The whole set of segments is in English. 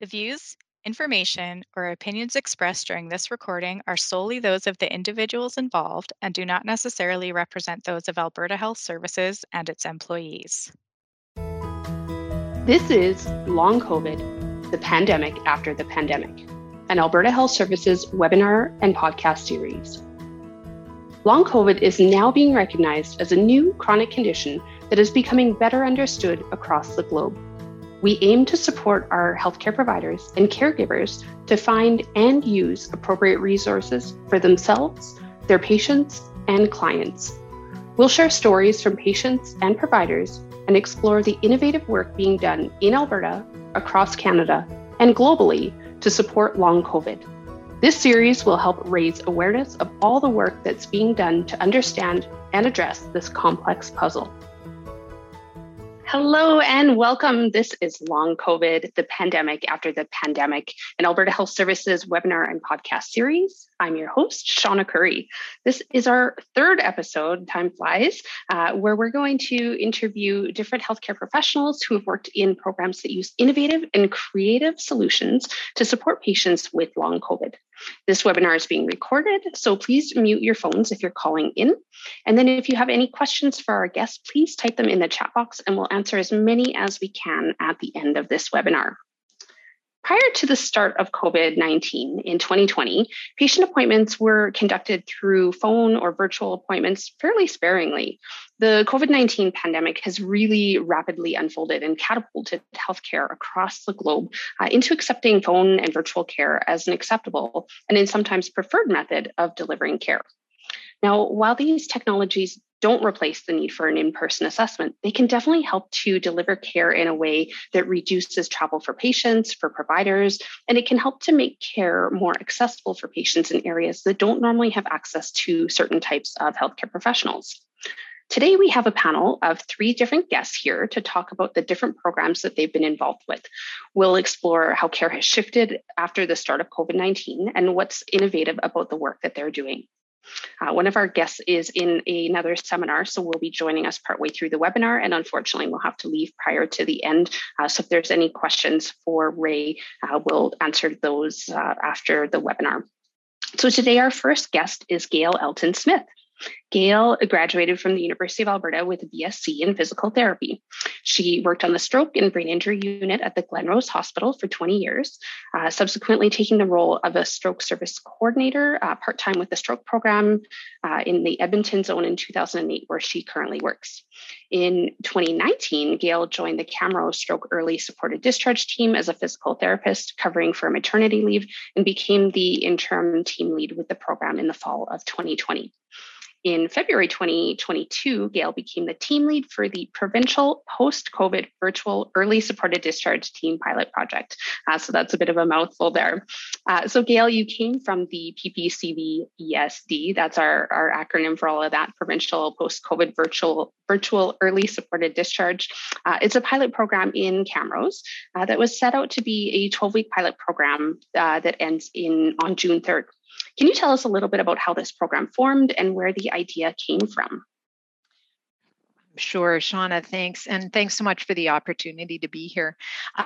The views, information, or opinions expressed during this recording are solely those of the individuals involved and do not necessarily represent those of Alberta Health Services and its employees. This is Long COVID The Pandemic After the Pandemic, an Alberta Health Services webinar and podcast series. Long COVID is now being recognized as a new chronic condition that is becoming better understood across the globe. We aim to support our healthcare providers and caregivers to find and use appropriate resources for themselves, their patients, and clients. We'll share stories from patients and providers and explore the innovative work being done in Alberta, across Canada, and globally to support long COVID. This series will help raise awareness of all the work that's being done to understand and address this complex puzzle. Hello and welcome. This is Long COVID, the pandemic after the pandemic, an Alberta Health Services webinar and podcast series. I'm your host, Shauna Curry. This is our third episode, time flies, uh, where we're going to interview different healthcare professionals who have worked in programs that use innovative and creative solutions to support patients with long COVID. This webinar is being recorded, so please mute your phones if you're calling in. And then if you have any questions for our guests, please type them in the chat box and we'll answer as many as we can at the end of this webinar. Prior to the start of COVID 19 in 2020, patient appointments were conducted through phone or virtual appointments fairly sparingly. The COVID 19 pandemic has really rapidly unfolded and catapulted healthcare across the globe uh, into accepting phone and virtual care as an acceptable and in sometimes preferred method of delivering care. Now, while these technologies don't replace the need for an in person assessment. They can definitely help to deliver care in a way that reduces travel for patients, for providers, and it can help to make care more accessible for patients in areas that don't normally have access to certain types of healthcare professionals. Today, we have a panel of three different guests here to talk about the different programs that they've been involved with. We'll explore how care has shifted after the start of COVID 19 and what's innovative about the work that they're doing. Uh, one of our guests is in another seminar, so we'll be joining us partway through the webinar, and unfortunately, we'll have to leave prior to the end. Uh, so if there's any questions for Ray, uh, we'll answer those uh, after the webinar. So today, our first guest is Gail Elton Smith. Gail graduated from the University of Alberta with a BSc in physical therapy. She worked on the stroke and brain injury unit at the Glenrose Hospital for 20 years, uh, subsequently taking the role of a stroke service coordinator uh, part time with the stroke program uh, in the Edmonton zone in 2008, where she currently works. In 2019, Gail joined the Camrose Stroke Early Supported Discharge team as a physical therapist, covering for maternity leave, and became the interim team lead with the program in the fall of 2020. In February 2022, Gail became the team lead for the provincial post COVID virtual early supported discharge team pilot project. Uh, so that's a bit of a mouthful there. Uh, so, Gail, you came from the PPCV ESD, that's our, our acronym for all of that provincial post COVID virtual, virtual early supported discharge. Uh, it's a pilot program in Camrose uh, that was set out to be a 12 week pilot program uh, that ends in on June 3rd. Can you tell us a little bit about how this program formed and where the idea came from? Sure, Shauna, thanks. And thanks so much for the opportunity to be here.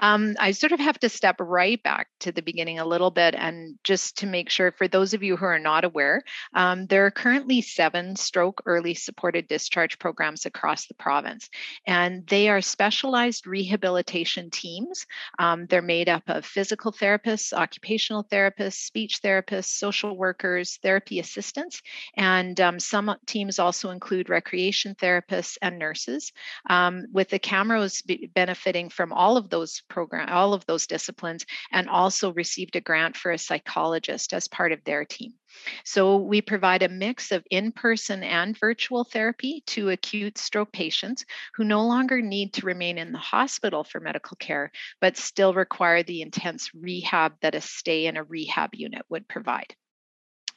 Um, I sort of have to step right back to the beginning a little bit and just to make sure, for those of you who are not aware, um, there are currently seven stroke early supported discharge programs across the province. And they are specialized rehabilitation teams. Um, they're made up of physical therapists, occupational therapists, speech therapists, social workers, therapy assistants. And um, some teams also include recreation therapists and nurses, um, with the Camrose benefiting from all of those program, all of those disciplines, and also received a grant for a psychologist as part of their team. So we provide a mix of in-person and virtual therapy to acute stroke patients who no longer need to remain in the hospital for medical care, but still require the intense rehab that a stay in a rehab unit would provide.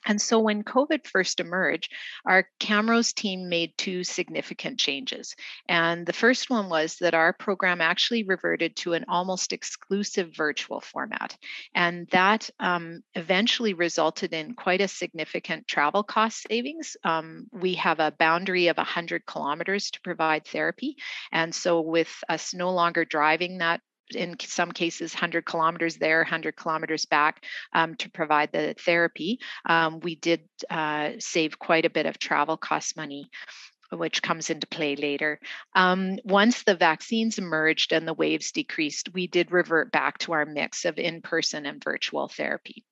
And so when COVID first emerged, our Camrose team made two significant changes. And the first one was that our program actually reverted to an almost exclusive virtual format. And that um, eventually resulted in quite a significant travel cost savings. Um, we have a boundary of 100 kilometers to provide therapy. And so with us no longer driving that in some cases 100 kilometers there 100 kilometers back um, to provide the therapy um, we did uh, save quite a bit of travel cost money which comes into play later. Um, once the vaccines emerged and the waves decreased, we did revert back to our mix of in person and virtual therapy.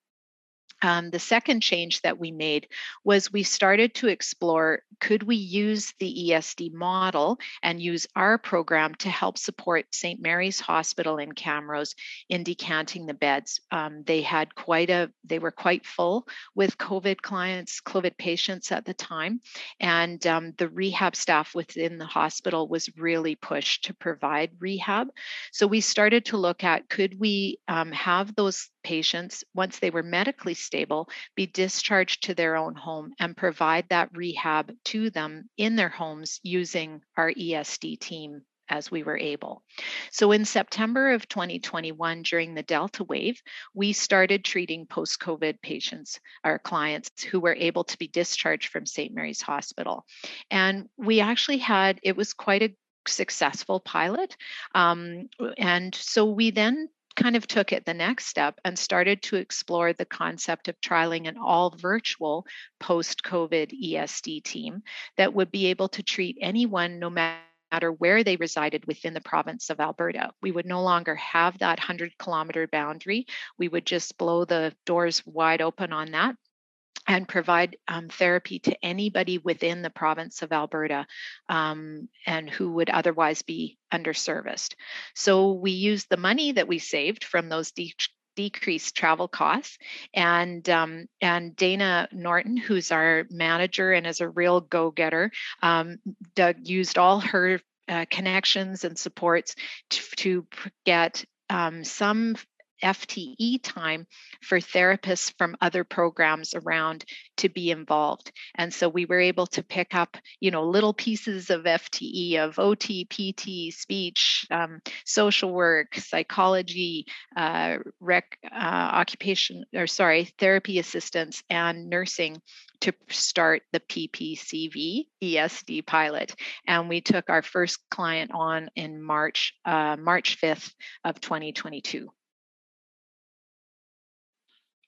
Um, the second change that we made was we started to explore could we use the ESD model and use our program to help support St. Mary's Hospital in Camrose in decanting the beds. Um, they had quite a, they were quite full with COVID clients, COVID patients at the time, and um, the rehab staff within the hospital was really pushed to provide rehab. So we started to look at could we um, have those patients, once they were medically stable, be discharged to their own home and provide that rehab to them in their homes using our ESD team as we were able. So in September of 2021, during the Delta wave, we started treating post COVID patients, our clients who were able to be discharged from St. Mary's Hospital. And we actually had, it was quite a successful pilot. Um, and so we then kind of took it the next step and started to explore the concept of trialing an all virtual post COVID ESD team that would be able to treat anyone no matter where they resided within the province of Alberta. We would no longer have that 100 kilometer boundary. We would just blow the doors wide open on that and provide um, therapy to anybody within the province of Alberta um, and who would otherwise be underserviced. So we used the money that we saved from those de- decreased travel costs and um, and Dana Norton, who's our manager and is a real go-getter, um, Doug used all her uh, connections and supports to, to get um, some FTE time for therapists from other programs around to be involved. And so we were able to pick up, you know, little pieces of FTE of OT, PT, speech, um, social work, psychology, uh, rec, uh, occupation, or sorry, therapy assistance and nursing to start the PPCV ESD pilot. And we took our first client on in March, uh, March 5th of 2022.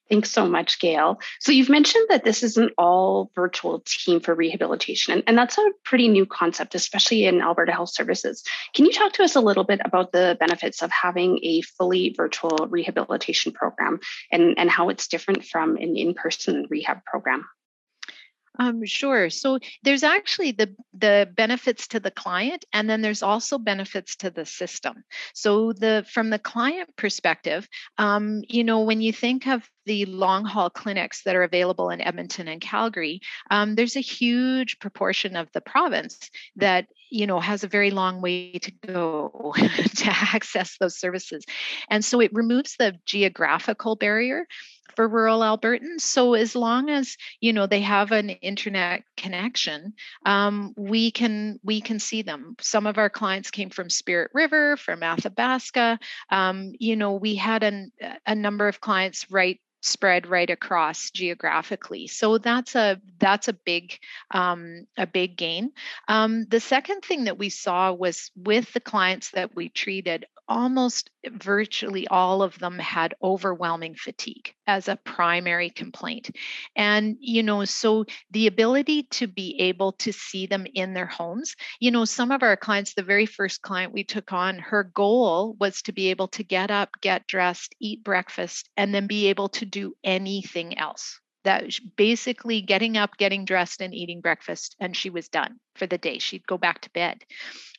Thanks so much, Gail. So you've mentioned that this is an all virtual team for rehabilitation, and, and, that's a pretty new concept, especially in Alberta Health Services. Can you talk to us a little bit about the benefits of having a fully virtual rehabilitation program and, and how it's different from an in-person rehab program? Um, sure. So there's actually the the benefits to the client, and then there's also benefits to the system. So the from the client perspective, um, you know, when you think of the long haul clinics that are available in Edmonton and Calgary, um, there's a huge proportion of the province that you know has a very long way to go to access those services, and so it removes the geographical barrier for rural Albertans. So as long as you know they have an internet connection, um, we can we can see them. Some of our clients came from Spirit River, from Athabasca. Um, you know, we had an, a number of clients right spread right across geographically. So that's a that's a big um, a big gain. Um, the second thing that we saw was with the clients that we treated almost virtually all of them had overwhelming fatigue as a primary complaint. And, you know, so the ability to be able to see them in their homes, you know, some of our clients, the very first client we took on, her goal was to be able to get up, get dressed, eat breakfast, and then be able to do anything else that basically getting up, getting dressed, and eating breakfast, and she was done for the day. She'd go back to bed.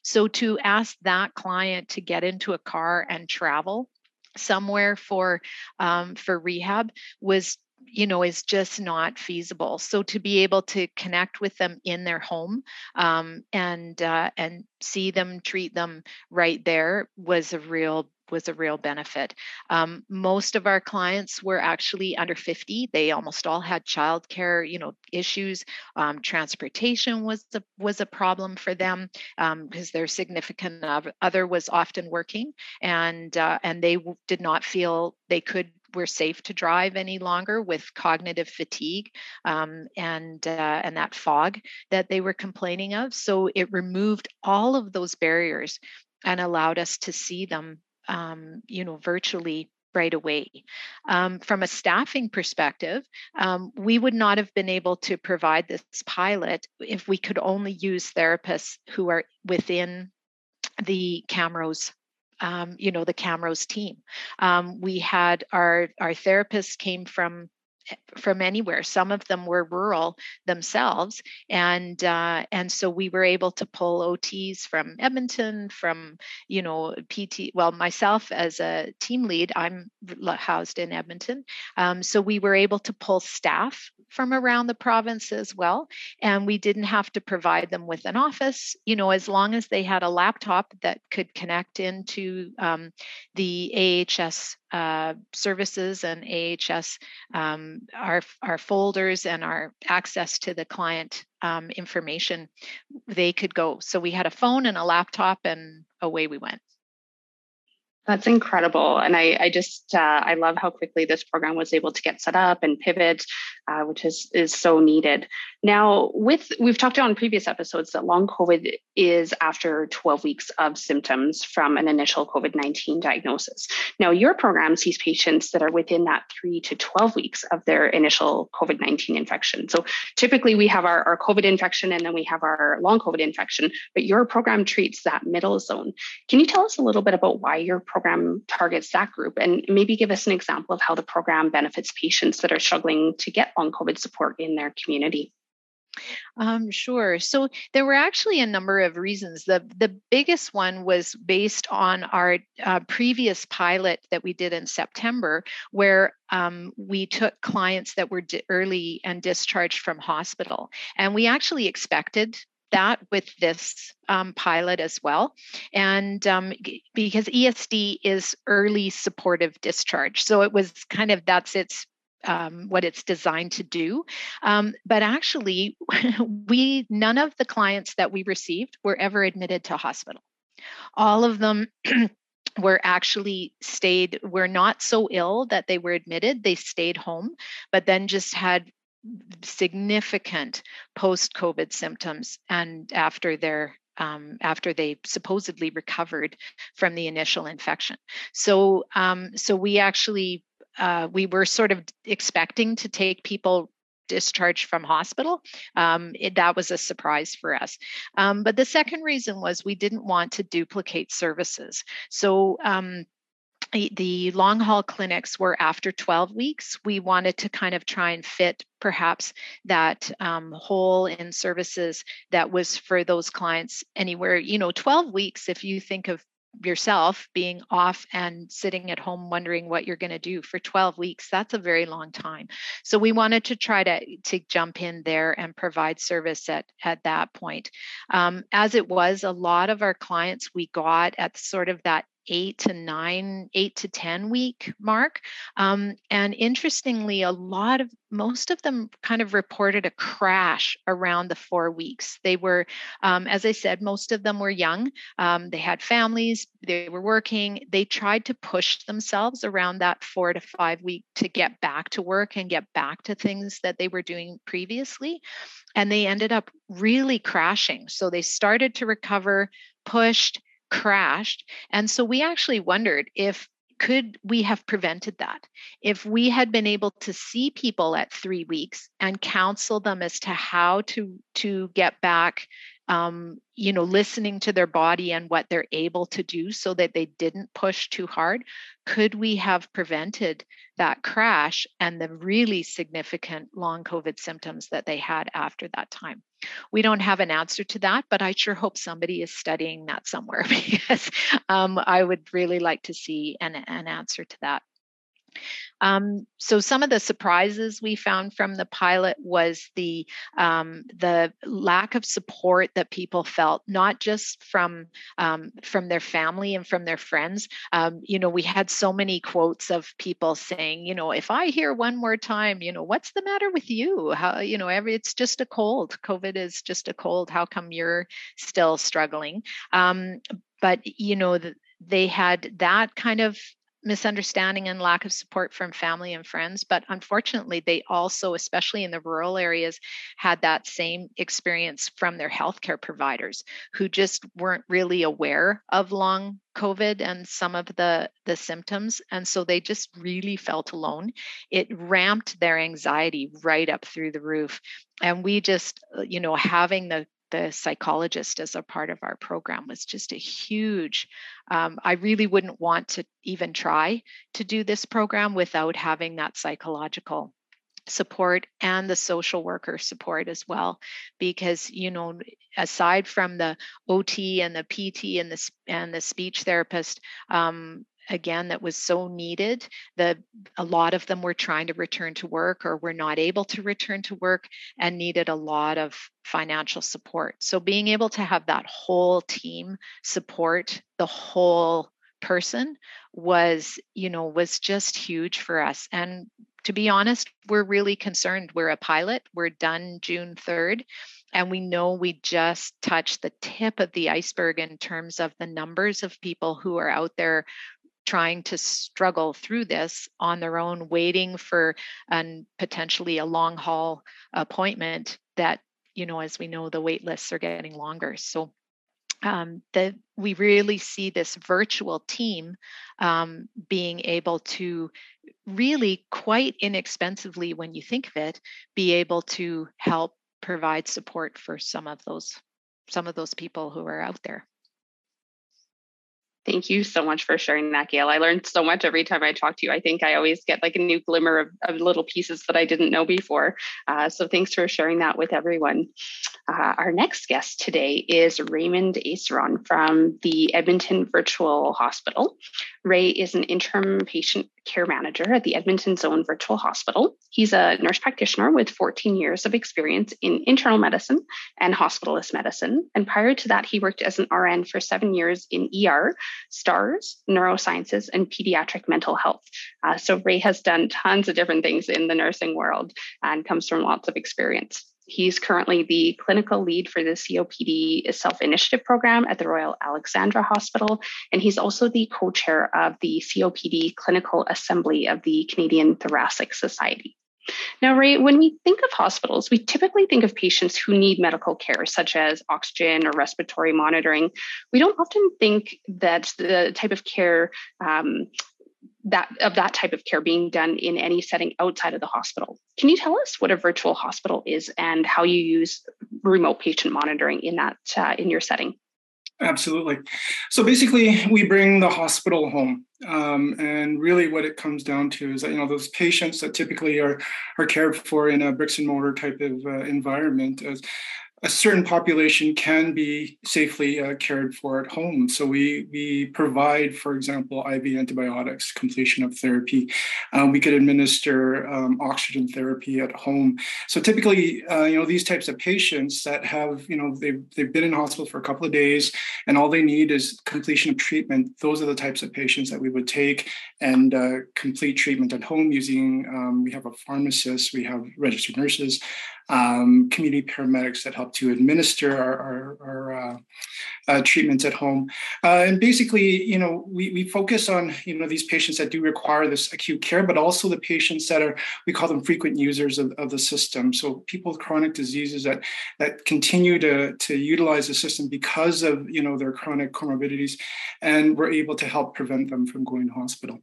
So to ask that client to get into a car and travel somewhere for um, for rehab was you know is just not feasible so to be able to connect with them in their home um, and uh, and see them treat them right there was a real was a real benefit. Um, most of our clients were actually under 50. They almost all had childcare, you know, issues. Um, transportation was a, was a problem for them because um, their significant other was often working, and uh, and they did not feel they could were safe to drive any longer with cognitive fatigue um, and uh, and that fog that they were complaining of. So it removed all of those barriers and allowed us to see them um, you know, virtually right away. Um, from a staffing perspective, um, we would not have been able to provide this pilot if we could only use therapists who are within the Camrose um, you know the Camrose team. Um, we had our our therapists came from from anywhere. Some of them were rural themselves, and uh, and so we were able to pull OTs from Edmonton, from you know PT. Well, myself as a team lead, I'm housed in Edmonton, um, so we were able to pull staff from around the province as well, and we didn't have to provide them with an office. You know, as long as they had a laptop that could connect into um, the AHS uh, services and AHS, um, our, our folders and our access to the client um, information, they could go. So we had a phone and a laptop, and away we went. That's incredible. And I, I just, uh, I love how quickly this program was able to get set up and pivot, uh, which is, is so needed. Now, with, we've talked on previous episodes that long COVID is after 12 weeks of symptoms from an initial COVID 19 diagnosis. Now, your program sees patients that are within that three to 12 weeks of their initial COVID 19 infection. So typically we have our, our COVID infection and then we have our long COVID infection, but your program treats that middle zone. Can you tell us a little bit about why your program program targets that group and maybe give us an example of how the program benefits patients that are struggling to get long COVID support in their community. Um, sure. So there were actually a number of reasons. The the biggest one was based on our uh, previous pilot that we did in September, where um, we took clients that were di- early and discharged from hospital, and we actually expected that with this um, pilot as well. And um, because ESD is early supportive discharge. So it was kind of that's its um, what it's designed to do. Um, but actually, we none of the clients that we received were ever admitted to hospital. All of them were actually stayed were not so ill that they were admitted they stayed home but then just had significant post COVID symptoms and after their um, after they supposedly recovered from the initial infection. So, um, so we actually uh, we were sort of expecting to take people discharged from hospital. Um, it, that was a surprise for us. Um, but the second reason was we didn't want to duplicate services. So um, the long haul clinics were after 12 weeks. We wanted to kind of try and fit perhaps that um, hole in services that was for those clients anywhere, you know, 12 weeks, if you think of yourself being off and sitting at home wondering what you're going to do for 12 weeks that's a very long time so we wanted to try to to jump in there and provide service at at that point um, as it was a lot of our clients we got at sort of that eight to nine, eight to 10 week mark. Um, and interestingly, a lot of most of them kind of reported a crash around the four weeks. They were, um, as I said, most of them were young. Um, they had families, they were working. They tried to push themselves around that four to five week to get back to work and get back to things that they were doing previously. And they ended up really crashing. So they started to recover, pushed, crashed. And so we actually wondered if could we have prevented that if we had been able to see people at three weeks and counsel them as to how to to get back um, you know listening to their body and what they're able to do so that they didn't push too hard could we have prevented that crash and the really significant long covid symptoms that they had after that time? We don't have an answer to that but i sure hope somebody is studying that somewhere because um, i would really like to see an, an answer to that um, so some of the surprises we found from the pilot was the um, the lack of support that people felt, not just from um, from their family and from their friends. Um, you know, we had so many quotes of people saying, you know, if I hear one more time, you know, what's the matter with you? How you know, every it's just a cold. COVID is just a cold. How come you're still struggling? Um, but you know, the, they had that kind of misunderstanding and lack of support from family and friends. But unfortunately, they also, especially in the rural areas, had that same experience from their healthcare providers who just weren't really aware of long COVID and some of the, the symptoms. And so they just really felt alone. It ramped their anxiety right up through the roof. And we just, uh, you know, having the the psychologist as a part of our program was just a huge um, i really wouldn't want to even try to do this program without having that psychological support and the social worker support as well. Because you know aside from the ot and the pt and the and the speech therapist um, again that was so needed the a lot of them were trying to return to work or were not able to return to work and needed a lot of financial support. So being able to have that whole team support the whole person was you know was just huge for us. And to be honest we're really concerned. We're a pilot. We're done june 3rd and we know we just touched the tip of the iceberg in terms of the numbers of people who are out there trying to struggle through this on their own, waiting for and potentially a long haul appointment that, you know, as we know, the wait lists are getting longer. So um, that we really see this virtual team um, being able to really quite inexpensively, when you think of it, be able to help provide support for some of those some of those people who are out there. Thank you so much for sharing that, Gail. I learned so much every time I talk to you. I think I always get like a new glimmer of, of little pieces that I didn't know before. Uh, so thanks for sharing that with everyone. Uh, our next guest today is Raymond Aceron from the Edmonton Virtual Hospital. Ray is an interim patient care manager at the Edmonton Zone Virtual Hospital. He's a nurse practitioner with 14 years of experience in internal medicine and hospitalist medicine. And prior to that, he worked as an RN for seven years in ER, STARS, neurosciences, and pediatric mental health. Uh, so Ray has done tons of different things in the nursing world and comes from lots of experience. He's currently the clinical lead for the COPD self initiative program at the Royal Alexandra Hospital. And he's also the co chair of the COPD Clinical Assembly of the Canadian Thoracic Society. Now, Ray, when we think of hospitals, we typically think of patients who need medical care, such as oxygen or respiratory monitoring. We don't often think that the type of care um, that of that type of care being done in any setting outside of the hospital. Can you tell us what a virtual hospital is and how you use remote patient monitoring in that uh, in your setting? Absolutely. So basically, we bring the hospital home, um, and really, what it comes down to is that you know those patients that typically are are cared for in a bricks and mortar type of uh, environment, as a certain population can be safely uh, cared for at home. So we we provide, for example, IV antibiotics, completion of therapy. Um, we could administer um, oxygen therapy at home. So typically, uh, you know, these types of patients that have, you know, they've they've been in hospital for a couple of days, and all they need is completion of treatment. Those are the types of patients that we would take and uh, complete treatment at home using. Um, we have a pharmacist, we have registered nurses um, community paramedics that help to administer our, our, our uh, uh, treatments at home. Uh, and basically, you know, we, we focus on, you know, these patients that do require this acute care, but also the patients that are, we call them frequent users of, of the system. So people with chronic diseases that, that continue to, to utilize the system because of, you know, their chronic comorbidities, and we're able to help prevent them from going to hospital.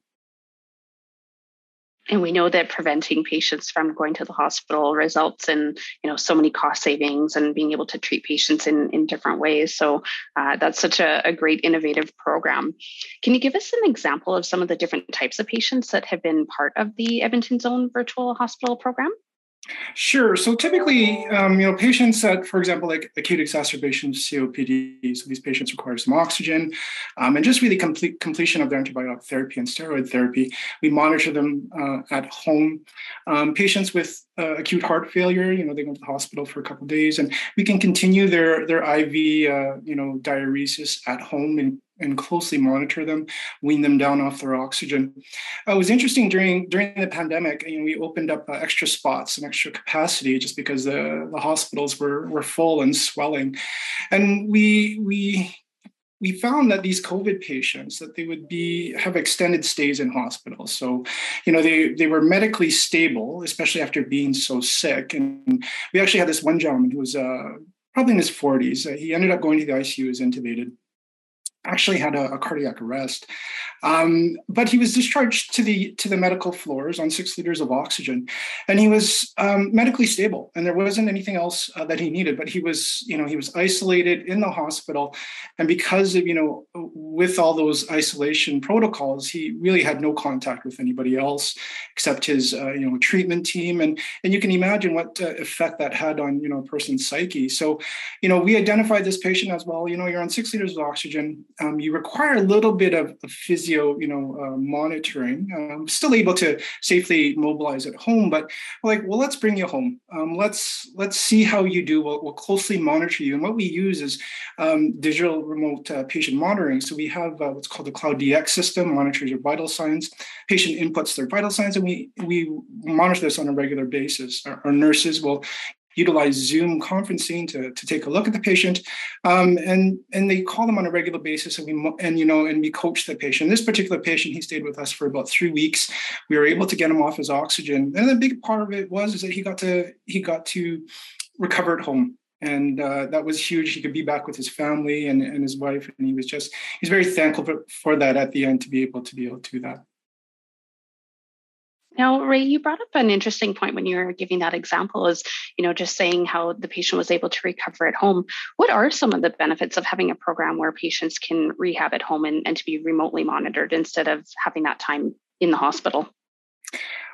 And we know that preventing patients from going to the hospital results in, you know, so many cost savings and being able to treat patients in, in different ways. So uh, that's such a, a great innovative program. Can you give us an example of some of the different types of patients that have been part of the Edmonton Zone Virtual Hospital program? Sure. So typically, um, you know, patients that, for example, like acute exacerbation of COPD, so these patients require some oxygen, um, and just really complete completion of their antibiotic therapy and steroid therapy. We monitor them uh, at home. Um, patients with uh, acute heart failure, you know, they go to the hospital for a couple days, and we can continue their their IV, uh, you know, diuresis at home and and closely monitor them, wean them down off their oxygen. Uh, it was interesting during during the pandemic. You know, we opened up uh, extra spots and extra capacity just because the, the hospitals were were full and swelling, and we we we found that these COVID patients that they would be have extended stays in hospitals. So, you know, they they were medically stable, especially after being so sick. And we actually had this one gentleman who was uh, probably in his 40s. Uh, he ended up going to the ICU, was intubated actually had a, a cardiac arrest. Um, but he was discharged to the to the medical floors on six liters of oxygen, and he was um, medically stable, and there wasn't anything else uh, that he needed. But he was, you know, he was isolated in the hospital, and because of you know, with all those isolation protocols, he really had no contact with anybody else except his uh, you know treatment team, and and you can imagine what uh, effect that had on you know a person's psyche. So, you know, we identified this patient as well. You know, you're on six liters of oxygen um, you require a little bit of, of physio, you know, uh, monitoring. Um, still able to safely mobilize at home, but like, well, let's bring you home. Um, let's let's see how you do. We'll, we'll, closely monitor you. And what we use is um, digital remote uh, patient monitoring. So we have uh, what's called the Cloud DX system, monitors your vital signs. Patient inputs their vital signs, and we we monitor this on a regular basis. Our, our nurses will utilize Zoom conferencing to, to take a look at the patient, um, and and they call them on a regular basis, and we and you know and we coach the patient. This particular patient, he stayed with us for about three weeks. We were able to get him off his oxygen, and the big part of it was is that he got to he got to recover at home and uh, that was huge. He could be back with his family and, and his wife, and he was just he's very thankful for, for that at the end to be able to be able to do that. Now, Ray, you brought up an interesting point when you were giving that example is, you know, just saying how the patient was able to recover at home. What are some of the benefits of having a program where patients can rehab at home and, and to be remotely monitored instead of having that time in the hospital?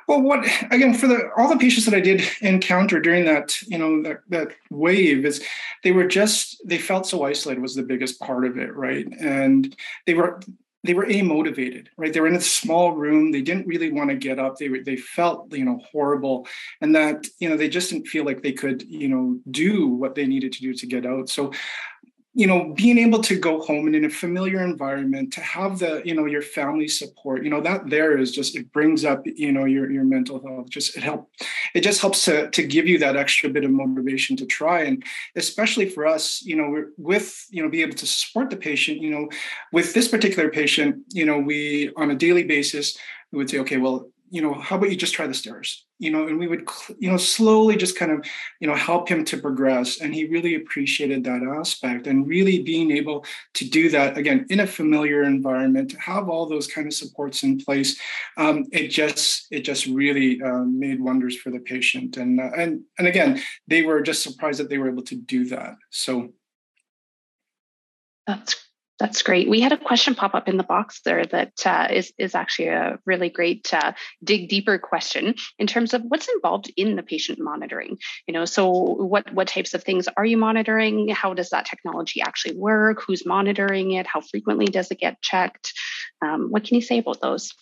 Well, what again for the all the patients that I did encounter during that you know that, that wave is they were just they felt so isolated was the biggest part of it, right? And they were they were amotivated, right? They were in a small room. They didn't really want to get up. They were, they felt, you know, horrible, and that you know they just didn't feel like they could, you know, do what they needed to do to get out. So, you know being able to go home and in a familiar environment to have the you know your family support you know that there is just it brings up you know your your mental health just it help it just helps to to give you that extra bit of motivation to try and especially for us you know we're with you know be able to support the patient you know with this particular patient you know we on a daily basis we would say okay well you know, how about you just try the stairs? You know, and we would, you know, slowly just kind of, you know, help him to progress. And he really appreciated that aspect and really being able to do that again in a familiar environment, to have all those kind of supports in place. Um, it just, it just really um, made wonders for the patient. And uh, and and again, they were just surprised that they were able to do that. So. That's that's great. We had a question pop up in the box there that uh, is is actually a really great uh, dig deeper question in terms of what's involved in the patient monitoring. You know, so what what types of things are you monitoring? How does that technology actually work? Who's monitoring it? How frequently does it get checked? Um, what can you say about those?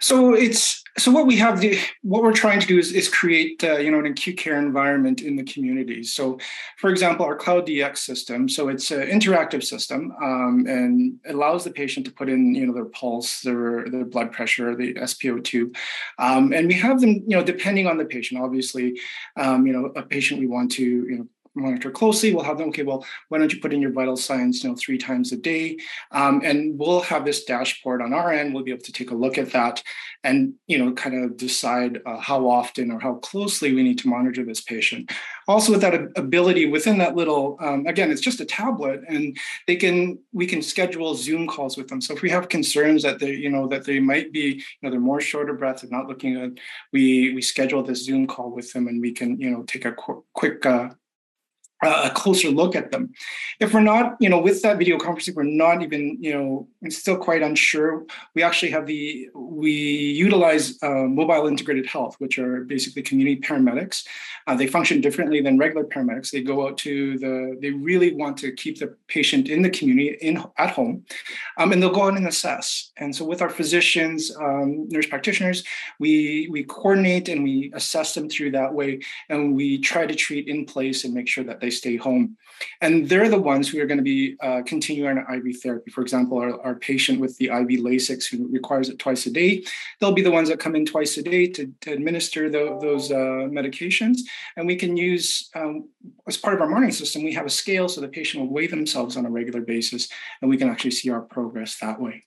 So it's so what we have the what we're trying to do is, is create uh, you know an acute care environment in the community. So for example our cloud dx system so it's an interactive system um, and allows the patient to put in you know their pulse their their blood pressure the spo2 um, and we have them you know depending on the patient obviously um, you know a patient we want to you know monitor closely. We'll have them, okay, well, why don't you put in your vital signs, you know, three times a day? Um, and we'll have this dashboard on our end. We'll be able to take a look at that and, you know, kind of decide uh, how often or how closely we need to monitor this patient. Also with that ability within that little, um, again, it's just a tablet and they can, we can schedule Zoom calls with them. So if we have concerns that they, you know, that they might be, you know, they're more shorter breath and not looking good, we, we schedule this Zoom call with them and we can, you know, take a qu- quick, uh, a closer look at them. If we're not, you know, with that video conferencing, we're not even, you know, still quite unsure. We actually have the, we utilize uh, mobile integrated health, which are basically community paramedics. Uh, they function differently than regular paramedics. They go out to the, they really want to keep the patient in the community, in at home, um, and they'll go out and assess. And so with our physicians, um, nurse practitioners, we we coordinate and we assess them through that way, and we try to treat in place and make sure that they stay home. And they're the ones who are going to be uh, continuing on IV therapy. For example, our, our patient with the IV Lasix who requires it twice a day, they'll be the ones that come in twice a day to, to administer the, those uh, medications. And we can use, um, as part of our monitoring system, we have a scale so the patient will weigh themselves on a regular basis and we can actually see our progress that way.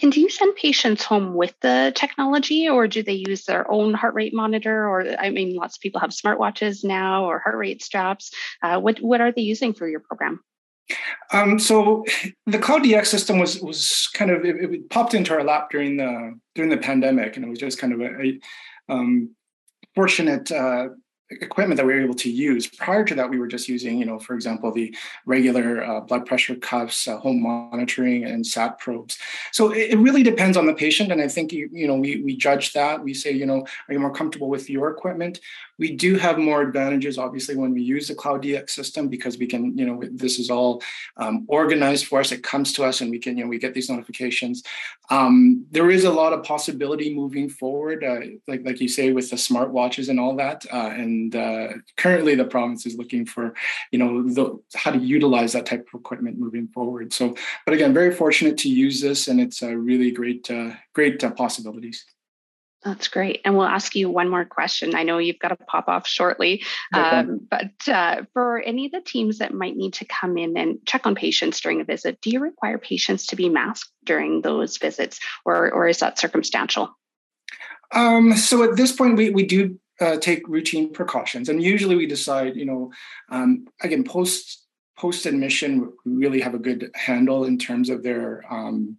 And do you send patients home with the technology or do they use their own heart rate monitor? Or, I mean, lots of people have smartwatches now or heart rate straps. Uh, what, what are they using for your program? Um, so the Cloud DX system was was kind of it, it, popped into our lap during the during the pandemic, and it was just kind of a, a um, fortunate uh, equipment that we were able to use. Prior to that, we were just using, you know, for example, the regular uh, blood pressure cuffs, uh, home monitoring, and SAT probes. So it, it, really depends on the patient, and I think you, you know we we judge that. We say, you know, are you more comfortable with your equipment? We do have more advantages, obviously, when we use the Cloud DX system because we can, you know, this is all um, organized for us. It comes to us, and we can, you know, we get these notifications. Um, there is a lot of possibility moving forward, uh, like like you say, with the smart watches and all that, uh, and and uh, currently the province is looking for you know the, how to utilize that type of equipment moving forward so but again very fortunate to use this and it's a really great uh, great uh, possibilities that's great. And we'll ask you one more question. I know you've got to pop off shortly, um, but uh, for any of the teams that might need to come in and check on patients during a visit, do you require patients to be masked during those visits, or or is that circumstantial? Um, so at this point, we we do uh, take routine precautions. And usually we decide, you know, um, again, post post admission, we really have a good handle in terms of their um,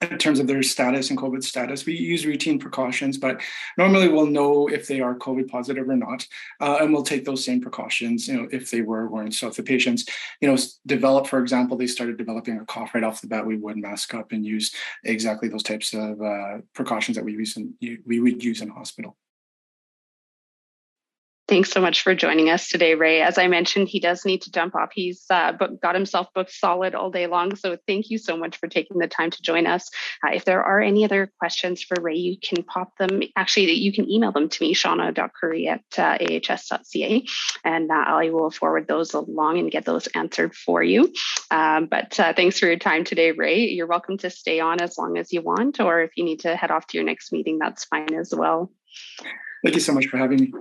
in terms of their status and COVID status. We use routine precautions, but normally we'll know if they are COVID positive or not, uh, and we'll take those same precautions, you know, if they were weren't. So if the patients, you know, develop, for example, they started developing a cough right off the bat, we would mask up and use exactly those types of uh, precautions that we use in we would use in hospital. Thanks so much for joining us today, Ray. As I mentioned, he does need to jump off. He's uh, got himself booked solid all day long. So thank you so much for taking the time to join us. Uh, if there are any other questions for Ray, you can pop them. Actually, you can email them to me, shauna.curry at uh, ahs.ca, and uh, I will forward those along and get those answered for you. Um, but uh, thanks for your time today, Ray. You're welcome to stay on as long as you want, or if you need to head off to your next meeting, that's fine as well. Thank you so much for having me.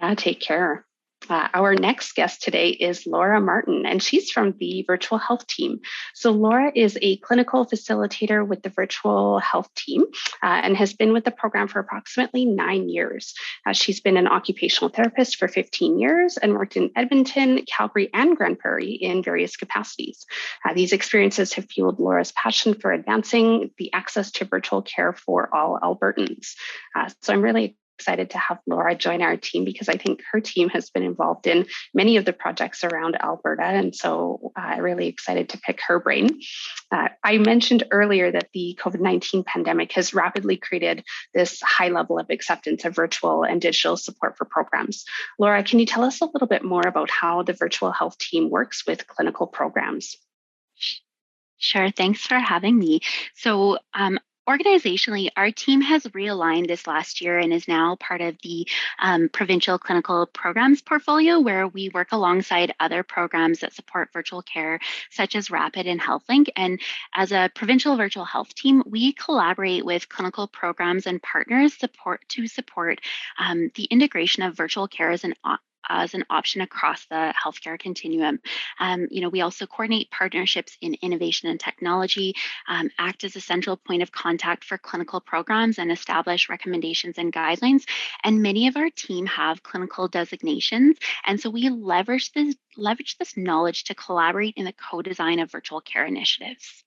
Yeah, take care. Uh, our next guest today is Laura Martin, and she's from the virtual health team. So, Laura is a clinical facilitator with the virtual health team uh, and has been with the program for approximately nine years. Uh, she's been an occupational therapist for 15 years and worked in Edmonton, Calgary, and Grande Prairie in various capacities. Uh, these experiences have fueled Laura's passion for advancing the access to virtual care for all Albertans. Uh, so, I'm really excited to have Laura join our team because I think her team has been involved in many of the projects around Alberta. And so I'm uh, really excited to pick her brain. Uh, I mentioned earlier that the COVID 19 pandemic has rapidly created this high level of acceptance of virtual and digital support for programs. Laura, can you tell us a little bit more about how the virtual health team works with clinical programs? Sure. Thanks for having me. So, um, Organizationally, our team has realigned this last year and is now part of the um, provincial clinical programs portfolio, where we work alongside other programs that support virtual care, such as RAAPID and HealthLink. And as a provincial virtual health team, we collaborate with clinical programs and partners support to support um, the integration of virtual care as an as an option across the healthcare continuum. Um, you know, we also coordinate partnerships in innovation and technology, um, act as a central point of contact for clinical programs, and establish recommendations and guidelines. And many of our team have clinical designations, and so we leverage this leverage this knowledge to collaborate in the co-design of virtual care initiatives.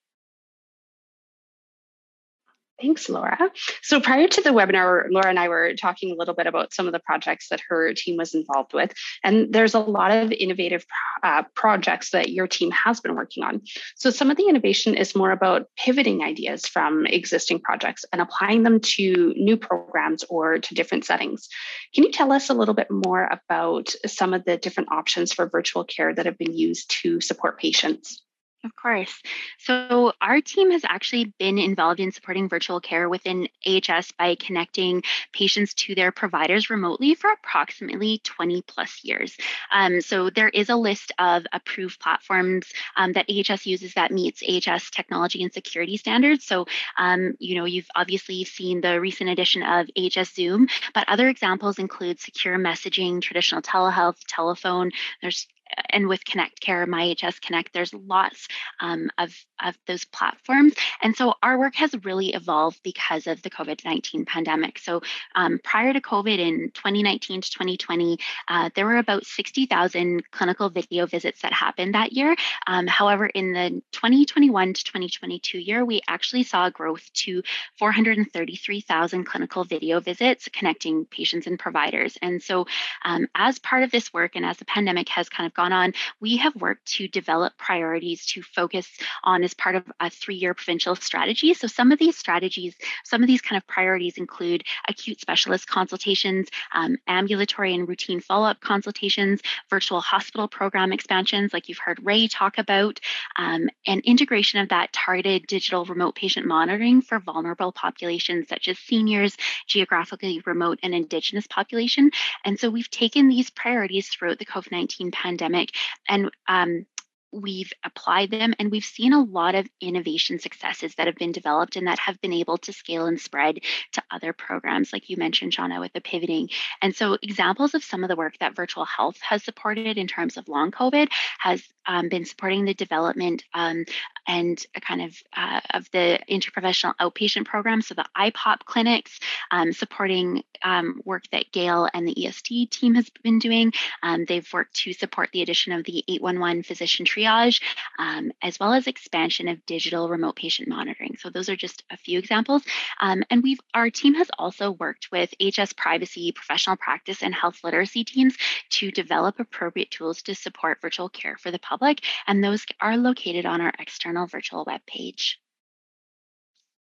Thanks, Laura. So prior to the webinar, Laura and I were talking a little bit about some of the projects that her team was involved with. And there's a lot of innovative uh, projects that your team has been working on. So some of the innovation is more about pivoting ideas from existing projects and applying them to new programs or to different settings. Can you tell us a little bit more about some of the different options for virtual care that have been used to support patients? Of course. So, our team has actually been involved in supporting virtual care within AHS by connecting patients to their providers remotely for approximately 20 plus years. Um, so, there is a list of approved platforms um, that AHS uses that meets AHS technology and security standards. So, um, you know, you've obviously seen the recent addition of AHS Zoom, but other examples include secure messaging, traditional telehealth, telephone. There's and with Connect Care, MyAHS Connect, there's lots um, of, of those platforms. And so our work has really evolved because of the COVID 19 pandemic. So um, prior to COVID in 2019 to 2020, uh, there were about 60,000 clinical video visits that happened that year. Um, however, in the 2021 to 2022 year, we actually saw growth to 433,000 clinical video visits connecting patients and providers. And so, um, as part of this work and as the pandemic has kind of gone on, we have worked to develop priorities to focus on as part of a three year provincial strategy. So, some of these strategies, some of these kind of priorities include acute specialist consultations, um, ambulatory and routine follow up consultations, virtual hospital program expansions, like you've heard Ray talk about, um, and integration of that targeted digital remote patient monitoring for vulnerable populations such as seniors, geographically remote, and Indigenous population. And so, we've taken these priorities throughout the COVID 19 pandemic pandemic. And um, we've applied them and we've seen a lot of innovation successes that have been developed and that have been able to scale and spread to other programs like you mentioned shauna with the pivoting. And so examples of some of the work that virtual health has supported in terms of long covid has um, been supporting the development um, and kind of uh, of the interprofessional outpatient program so the ipop clinics um, supporting um, work that gail and the ESD team has been doing. Um, they've worked to support the addition of the 811 physician triage, um, as well as expansion of digital remote patient monitoring. So those are just a few examples. Um, and we've our team has also worked with HS privacy, professional practice, and health literacy teams to develop appropriate tools to support virtual care for the public. And those are located on our external virtual web page.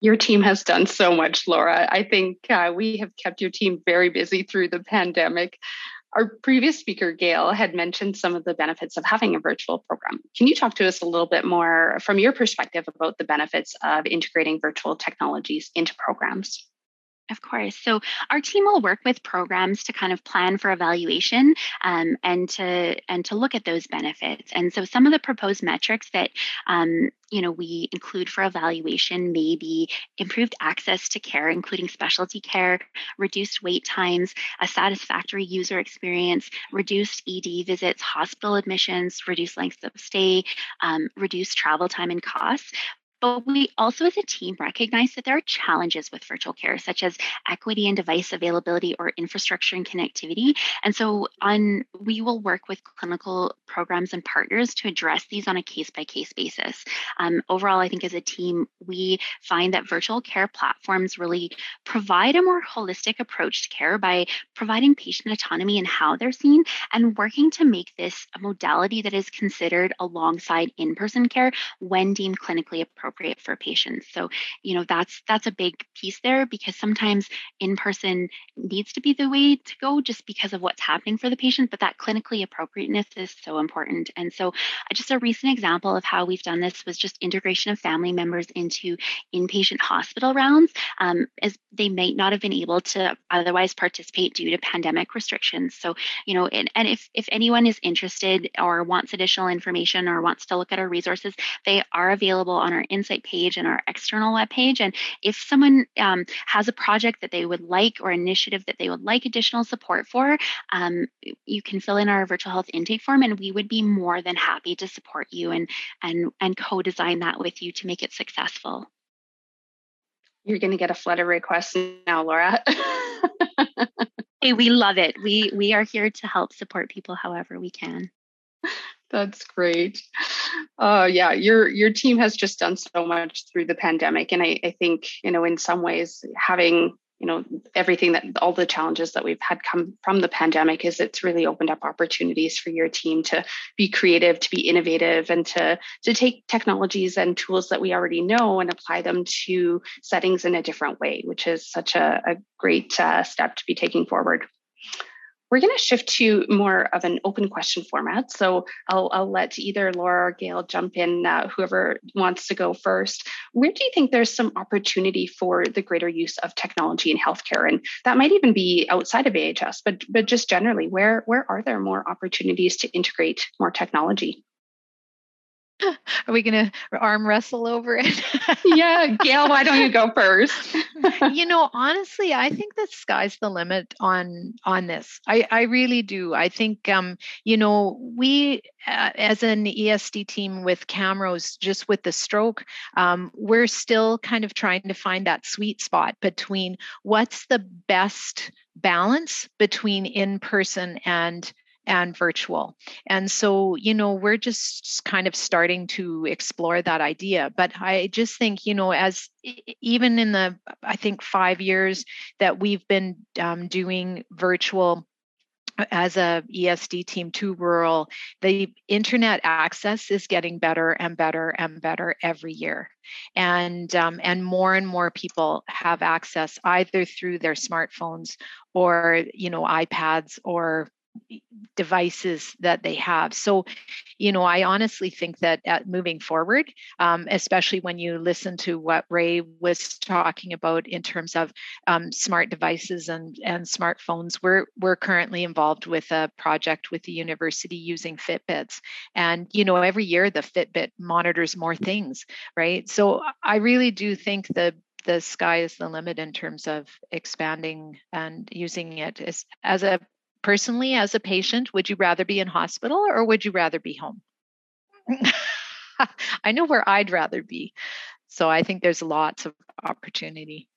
Your team has done so much, Laura. I think uh, we have kept your team very busy through the pandemic. Our previous speaker, Gail, had mentioned some of the benefits of having a virtual program. Can you talk to us a little bit more from your perspective about the benefits of integrating virtual technologies into programs? Of course. So our team will work with programs to kind of plan for evaluation um, and to and to look at those benefits. And so some of the proposed metrics that um, you know we include for evaluation may be improved access to care, including specialty care, reduced wait times, a satisfactory user experience, reduced ED visits, hospital admissions, reduced lengths of stay, um, reduced travel time and costs. But we also, as a team, recognize that there are challenges with virtual care, such as equity and device availability or infrastructure and connectivity. And so, on we will work with clinical programs and partners to address these on a case by case basis. Um, overall, I think as a team, we find that virtual care platforms really provide a more holistic approach to care by providing patient autonomy in how they're seen and working to make this a modality that is considered alongside in person care when deemed clinically appropriate appropriate for patients. So, you know, that's that's a big piece there because sometimes in person needs to be the way to go just because of what's happening for the patient, but that clinically appropriateness is so important. And so, uh, just a recent example of how we've done this was just integration of family members into inpatient hospital rounds, um, as they might not have been able to otherwise participate due to pandemic restrictions. So, you know, and, and if if anyone is interested or wants additional information or wants to look at our resources, they are available on our Insight page and our external web page. And if someone um, has a project that they would like or initiative that they would like additional support for, um, you can fill in our virtual health intake form, and we would be more than happy to support you and and and co-design that with you to make it successful. You're going to get a flood of requests now, Laura. hey, we love it. We we are here to help support people however we can. That's great. Uh, yeah, your your team has just done so much through the pandemic, and I, I think you know in some ways having you know everything that all the challenges that we've had come from the pandemic is it's really opened up opportunities for your team to be creative to be innovative and to to take technologies and tools that we already know and apply them to settings in a different way which is such a, a great uh, step to be taking forward we're going to shift to more of an open question format. So I'll, I'll let either Laura or Gail jump in, uh, whoever wants to go first. Where do you think there's some opportunity for the greater use of technology in healthcare? And that might even be outside of AHS, but, but just generally, where, where are there more opportunities to integrate more technology? Are we going to arm wrestle over it? yeah, Gail, why don't you go first? you know, honestly, I think the sky's the limit on on this. I I really do. I think um, you know, we uh, as an ESD team with Camrose, just with the stroke, um, we're still kind of trying to find that sweet spot between what's the best balance between in person and and virtual. And so, you know, we're just kind of starting to explore that idea. But I just think, you know, as even in the, I think, five years that we've been um, doing virtual as a ESD team to rural, the internet access is getting better and better and better every year, and um, and more and more people have access either through their smartphones or you know iPads or devices that they have. So, you know, I honestly think that at moving forward, um, especially when you listen to what Ray was talking about in terms of um, smart devices and and smartphones, we're we're currently involved with a project with the university using Fitbits, and you know, every year the Fitbit monitors more things, right? So, I really do think the the sky is the limit in terms of expanding and using it as, as a personally as a patient would you rather be in hospital or would you rather be home? I know where i'd rather be. So i think there's lots of opportunity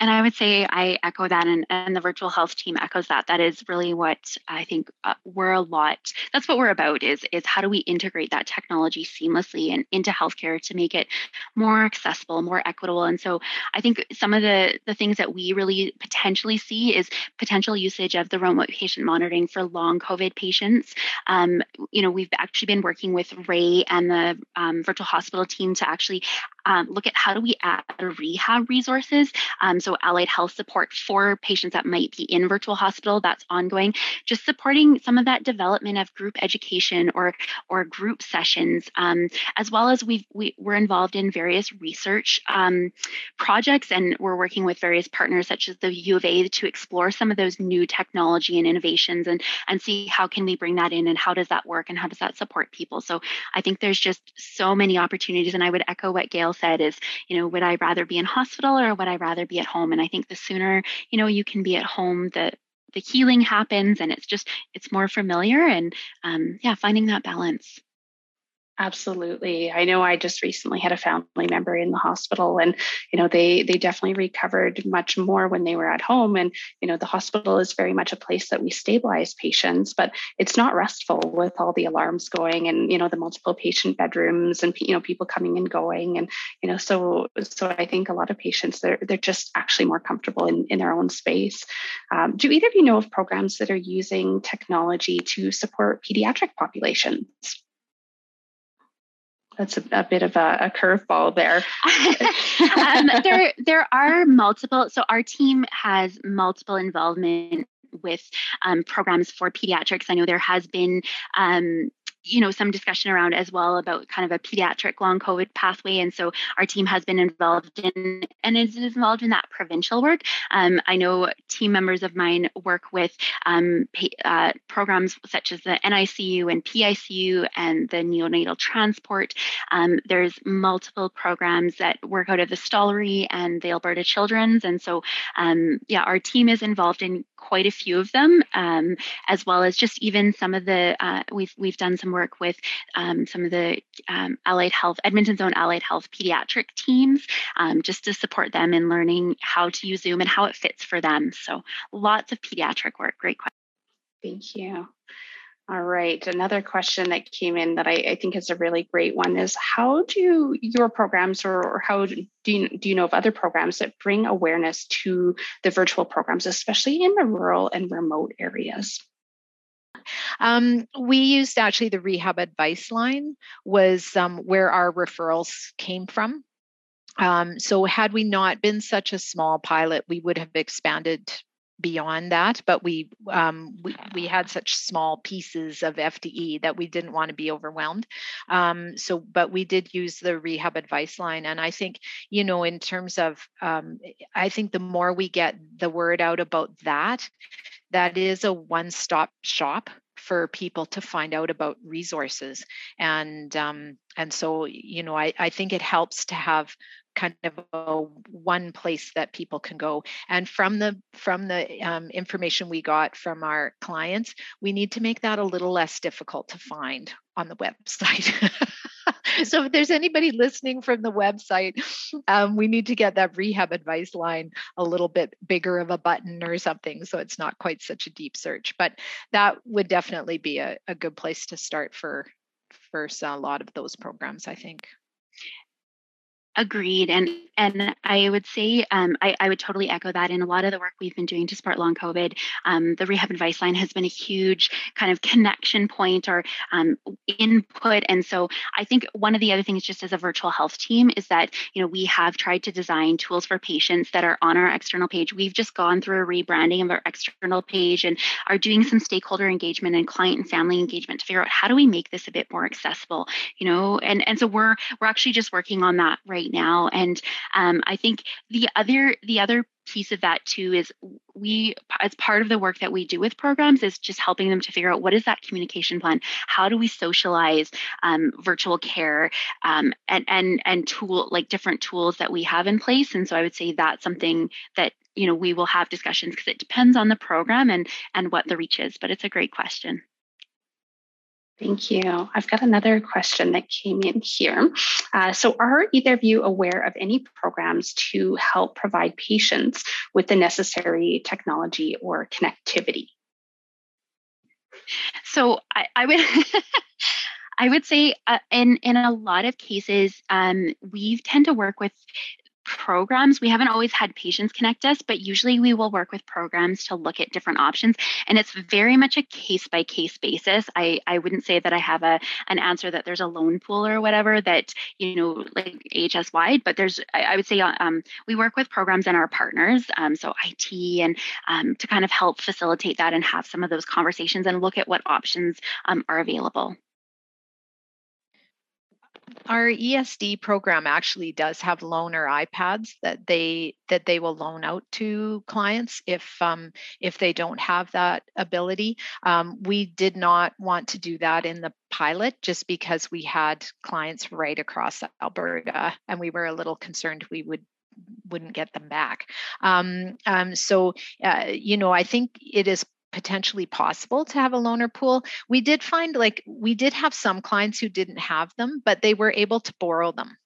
and I would say I echo that, and, and the virtual health team echoes that. That is really what I think uh, we're a lot. That's what we're about. Is is how do we integrate that technology seamlessly and into healthcare to make it more accessible, more equitable. And so I think some of the the things that we really potentially see is potential usage of the remote patient monitoring for long COVID patients. Um, you know, we've actually been working with Ray and the um, virtual hospital team to actually um, look at how do we add rehab resources. Um, so allied health support for patients that might be in virtual hospital, that's ongoing. Just supporting some of that development of group education or or group sessions, um, as well as we've, we, we're involved in various research um, projects and we're working with various partners such as the U of A to explore some of those new technology and innovations and and see how can we bring that in and how does that work and how does that support people. So I think there's just so many opportunities and I would echo what Gail said is, you know, would I rather be in hospital or would I rather be at home? And I think the sooner, you know, you can be at home, the the healing happens and it's just it's more familiar and um, yeah finding that balance Absolutely. I know I just recently had a family member in the hospital and you know they they definitely recovered much more when they were at home and you know the hospital is very much a place that we stabilize patients but it's not restful with all the alarms going and you know the multiple patient bedrooms and you know people coming and going and you know so so I think a lot of patients they're they're just actually more comfortable in in their own space. Um, do either of you know of programs that are using technology to support pediatric populations? That's a, a, bit of a, a curveball there. um, there, there are multiple. So our team has multiple involvement with um, programs for pediatrics. I know there has been um, you know some discussion around as well about kind of a pediatric long covid pathway. And so our team has been involved in and is involved in that provincial work. Um, i know team members of mine work with um, uh, programs such as the nicu and picu and the neonatal transport. Um, there's multiple programs that work out of the stollery and the alberta children's. And so um, yeah our team is involved in quite a few of them um, as well as just even some of the uh, we've we've done some work with um, some of the um, allied health, Edmonton's own allied health pediatric teams, um, just to support them in learning how to use Zoom and how it fits for them. So lots of pediatric work. Great question. Thank you. All right. Another question that came in that I, I, think is a really great one is how do your programs or, or, how do you, do you know of other programs that bring awareness to the virtual programs, especially in the rural and remote areas? Um, we used actually the rehab advice line was um, where our referrals came from. Um, so had we not been such a small pilot, we would have expanded beyond that, but we, um, we we had such small pieces of FTE that we didn't want to be overwhelmed. Um, so, but we did use the rehab advice line, and I think you know, in terms of, um, I think the more we get the word out about that, that is a one-stop shop for people to find out about resources. And um, and so you know I, I think it helps to have kind of a one place that people can go. And from the from the um, information we got from our clients we need to make that a little less difficult to find on the website so if there's anybody listening from the website um, we need to get that rehab advice line a little bit bigger of a button or something so it's not quite such a deep search. But that would definitely be a, a good place to start for for a lot of those programs i think Agreed, and and I would say um, I, I, would totally echo that. In a lot of the work we've been doing to support long COVID, um, the rehab advice line has been a huge kind of connection point or um, input. And so I think one of the other things, just as a virtual health team, is that you know we have tried to design tools for patients that are on our external page. We've just gone through a rebranding of our external page and are doing some stakeholder engagement and client and family engagement to figure out how do we make this a bit more accessible. You know, and and so we're we're actually just working on that right right now. And um, I think the other the other piece of that too is we as part of the work that we do with programs is just helping them to figure out what is that communication plan? How do we socialize um, virtual care um, and and and tool like different tools that we have in place? And so i would say that's something that you know we will have discussions because it depends on the program and and what the reach is but it's a great question Thank you. I've got another question that came in here. Uh, so, are either of you aware of any programs to help provide patients with the necessary technology or connectivity? So, I, I would. I would say uh, in in a lot of cases, um, we tend to work with programs. We haven't always had patients connect us, but usually we will work with programs to look at different options. And it's very much a case by case basis. I, I wouldn't say that I have a an answer that there's a loan pool or whatever that, you know, like AHS wide, but there's, I, I would say um, we work with programs and our partners, um, so IT, and um, to kind of help facilitate that and have some of those conversations and look at what options um, are available our ESD program actually does have loaner iPads that they that they will loan out to clients if um, if they don't have that ability. Um, we did not want to do that in the pilot just because we had clients right across Alberta, and we were a little concerned we would wouldn't get them back. Um, um, so, uh, you know, I think it is potentially possible to have a loaner pool. We did find like we did have some clients who didn't have them, but they were able to borrow them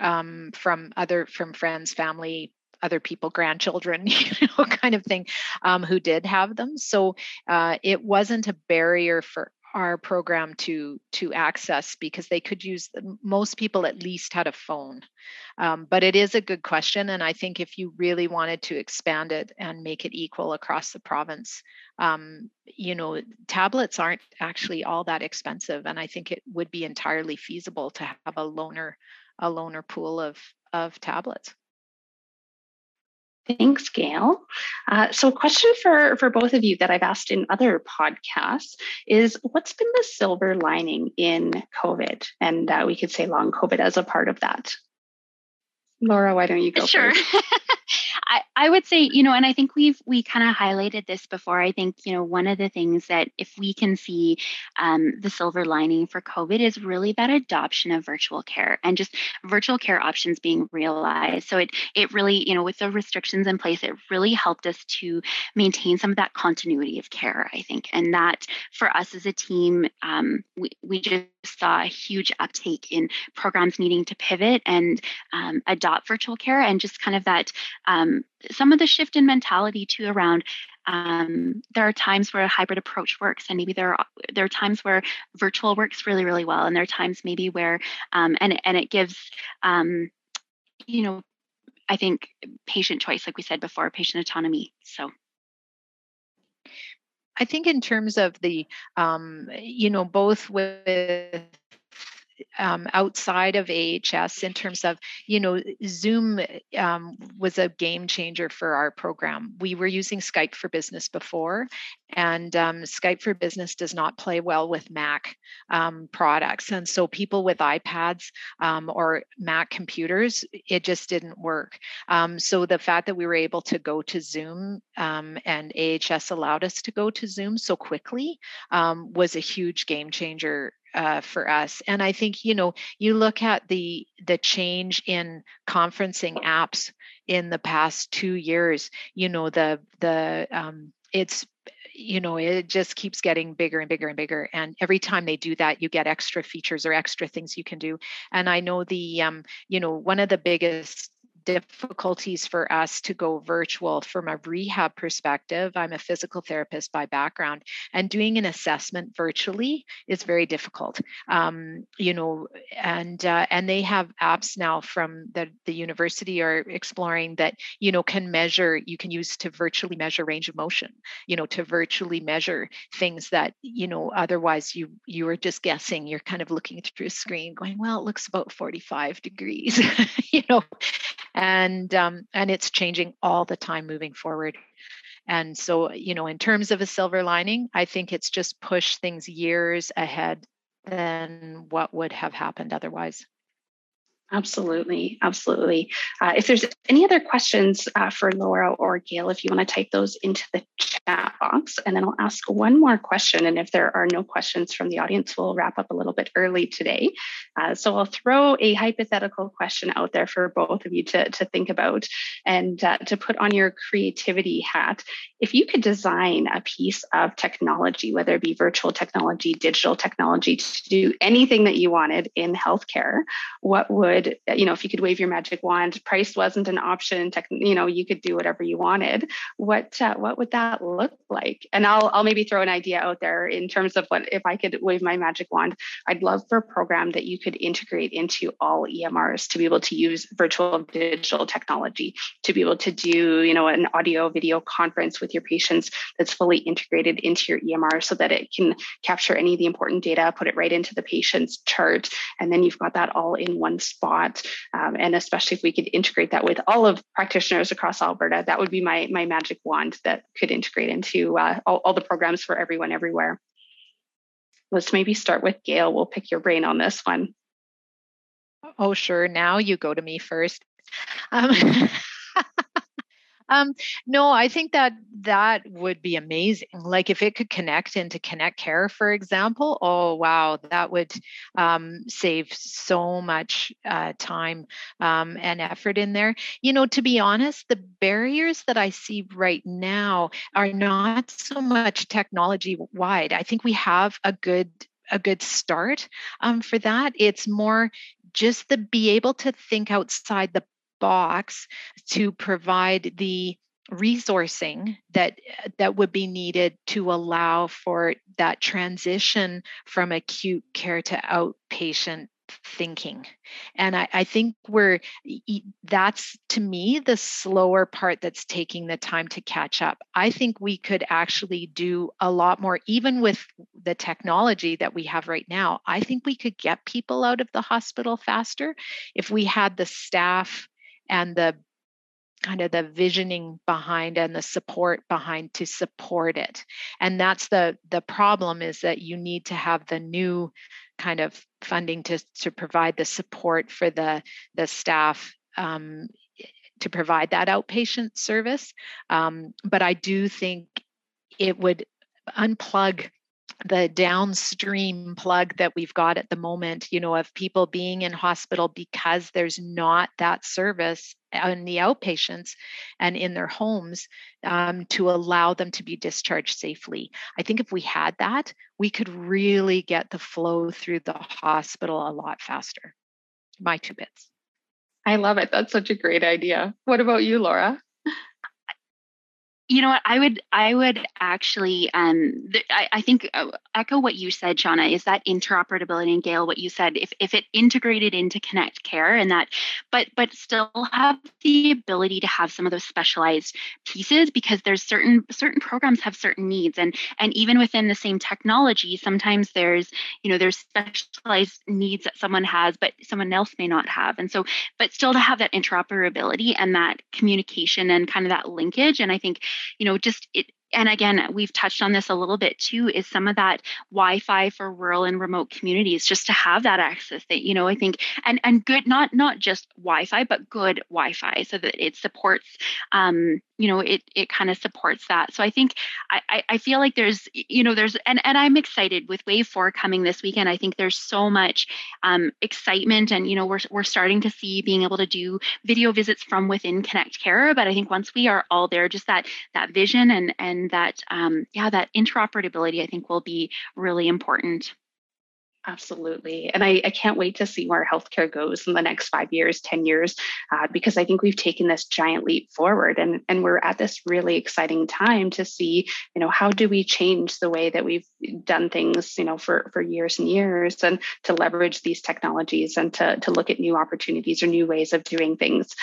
um, from other from friends, family, other people, grandchildren, you know, kind of thing, um, who did have them. So uh, it wasn't a barrier for our program to to access because they could use most people at least had a phone. Um, but it is a good question and i think if you really wanted to expand it and make it equal across the province um, you know tablets aren't actually all that expensive and i think it would be entirely feasible to have a loaner a loaner pool of of tablets Thanks, Gail. Uh, so, a question for, for both of you that I've asked in other podcasts is what's been the silver lining in COVID? And uh, we could say long COVID as a part of that. Laura, why don't you go sure. I, I would say, you know, and I think we've we kind of highlighted this before. I think, you know, one of the things that if we can see um, the silver lining for COVID is really that adoption of virtual care and just virtual care options being realized. So it it really, you know, with the restrictions in place, it really helped us to maintain some of that continuity of care, I think. And that for us as a team, um, we, we just saw a huge uptake in programs needing to pivot and um, adopt virtual care and just kind of that um, some of the shift in mentality too around um, there are times where a hybrid approach works and maybe there are there are times where virtual works really really well and there are times maybe where um, and and it gives um, you know i think patient choice like we said before patient autonomy so. I think in terms of the, um, you know, both with um, outside of AHS in terms of, you know, Zoom um, was a game changer for our program. We were using Skype for Business before, and um, Skype for Business does not play well with Mac um, products. And so people with iPads um, or Mac computers, it just didn't work. Um, so the fact that we were able to go to Zoom and AHS allowed us to go to Zoom so quickly was a huge game changer uh, for us. And I think you know you look at the the change in conferencing apps in the past two years. You know the the um, it's you know it just keeps getting bigger and bigger and bigger and every time they do that you get extra features or extra things you can do and i know the um, you know one of the biggest difficulties for us to go virtual from a rehab perspective. I'm a physical therapist by background, and doing an assessment virtually is very difficult. Um, you know, and uh, and they have apps now from the the university are exploring that you know can measure. You can use to virtually measure range of motion. You know, to virtually measure things that you know otherwise you you were just guessing. You're kind of looking through a screen, going, well, it looks about 45 degrees. you know and um, and it's changing all the time moving forward. And so you know in terms of a silver lining i think it's just pushed things years ahead than what would have happened otherwise Absolutely, absolutely. Uh, if there's any other questions uh, for Laura or Gail, if you want to type those into the chat box, and then I'll ask one more question. And if there are no questions from the audience, we'll wrap up a little bit early today. Uh, so I'll throw a hypothetical question out there for both of you to, to think about and uh, to put on your creativity hat. If you could design a piece of technology, whether it be virtual technology, digital technology, to do anything that you wanted in healthcare, what would would, you know, if you could wave your magic wand, price wasn't an option. Tech, you know, you could do whatever you wanted. What uh, what would that look like? And I'll I'll maybe throw an idea out there in terms of what if I could wave my magic wand. I'd love for a program that you could integrate into all EMRs to be able to use virtual digital technology to be able to do, you know, an audio video conference with your patients that's fully integrated into your EMR so that it can capture any of the important data, put it right into the patient's chart, and then you've got that all in one spot spot. Um, and especially if we could integrate that with all of practitioners across Alberta, that would be my, my magic wand that could integrate into uh, all, all the programs for everyone everywhere. Let's maybe start with Gail. We'll pick your brain on this one. Oh, sure. Now you go to me first. Um, Um, no, I think that that would be amazing. Like if it could connect into Connect Care, for example. Oh wow, that would um, save so much uh, time um, and effort in there. You know, to be honest, the barriers that I see right now are not so much technology wide. I think we have a good a good start um, for that. It's more just the be able to think outside the box to provide the resourcing that eh, that would be needed to allow for that transition from acute care to outpatient thinking. And I, I, think we're that's to me the slower part that's taking the time to catch up. I think we could actually do a lot more even with the technology that we have right now i think we could get people out of the hospital faster if we had the staff and the kind of the visioning behind and the support behind to support it. And that's the the problem is that you need to have the new kind of funding to to provide the support for the the staff um, to provide that outpatient service. Um, but i do think it would unplug the downstream plug that we've got at the moment, you know, of people being in hospital because there's not that service in the outpatients and in their homes um, to allow them to be discharged safely. I think if we had that, we could really get the flow through the hospital a lot faster. My two bits. I love it. That's such a great idea. What about you, Laura? You know what? I would i would actually um th- I, I think uh, echo what you said shauna is that interoperability and gail what you said if, if it integrated into connect care and that but but still have the ability to have some of those specialized pieces because there's certain certain programs have certain needs. And and even within the same technology sometimes there's you know there's specialized needs that someone has but someone else may not have. And so but still to have that interoperability and that communication and kind of that linkage. And i think you know, just it, and again, we've touched on this a little bit too, is some of that Wi-Fi for rural and remote communities, just to have that access that, you know, I think, and and good, not not just Wi-Fi, but good Wi-Fi so that it supports um, you know it it kind of supports that. So i think I, I feel like there's you know there's and, and i'm excited with wave four coming this weekend. I think there's so much um, excitement and you know we're, we're starting to see being able to do video visits from within connect care but i think once we are all there just that that vision and and that um, yeah that interoperability i think will be really important Absolutely. And I, I, can't wait to see where healthcare goes in the next five years, 10 years, uh, because I think we've taken this giant leap forward and, and we're at this really exciting time to see, you know, how do we change the way that we've done things, you know, for, for years and years and to leverage these technologies and to, to look at new opportunities or new ways of doing things.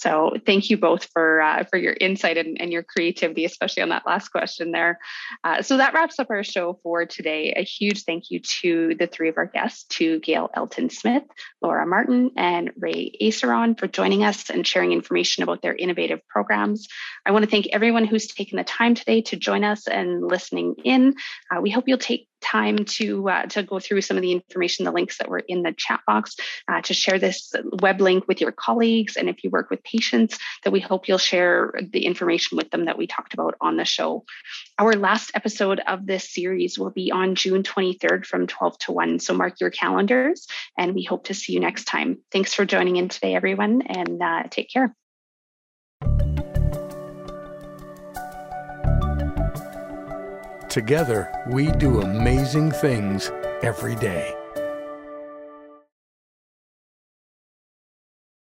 So thank you both for uh, for your insight and, and, your creativity, especially on that last question there. Uh, so that wraps up our show for today. A huge thank you to the three of our guests, to Gail Elton Smith, Laura Martin, and Ray Aceron for joining us and sharing information about their innovative programs. I want to thank everyone who's taken the time today to join us and listening in. Uh, we hope you'll take time to uh, to go through some of the information, the links that were in the chat box, uh, to share this web link with your colleagues, and if you work with patients, that we hope you'll share the information with them that we talked about on the show. Our last episode of this series will be on June 23rd from 12 to 1. So mark your calendars, and we hope to see you next time. Thanks for joining in today, everyone, and uh, take care. Together, we do amazing things every day.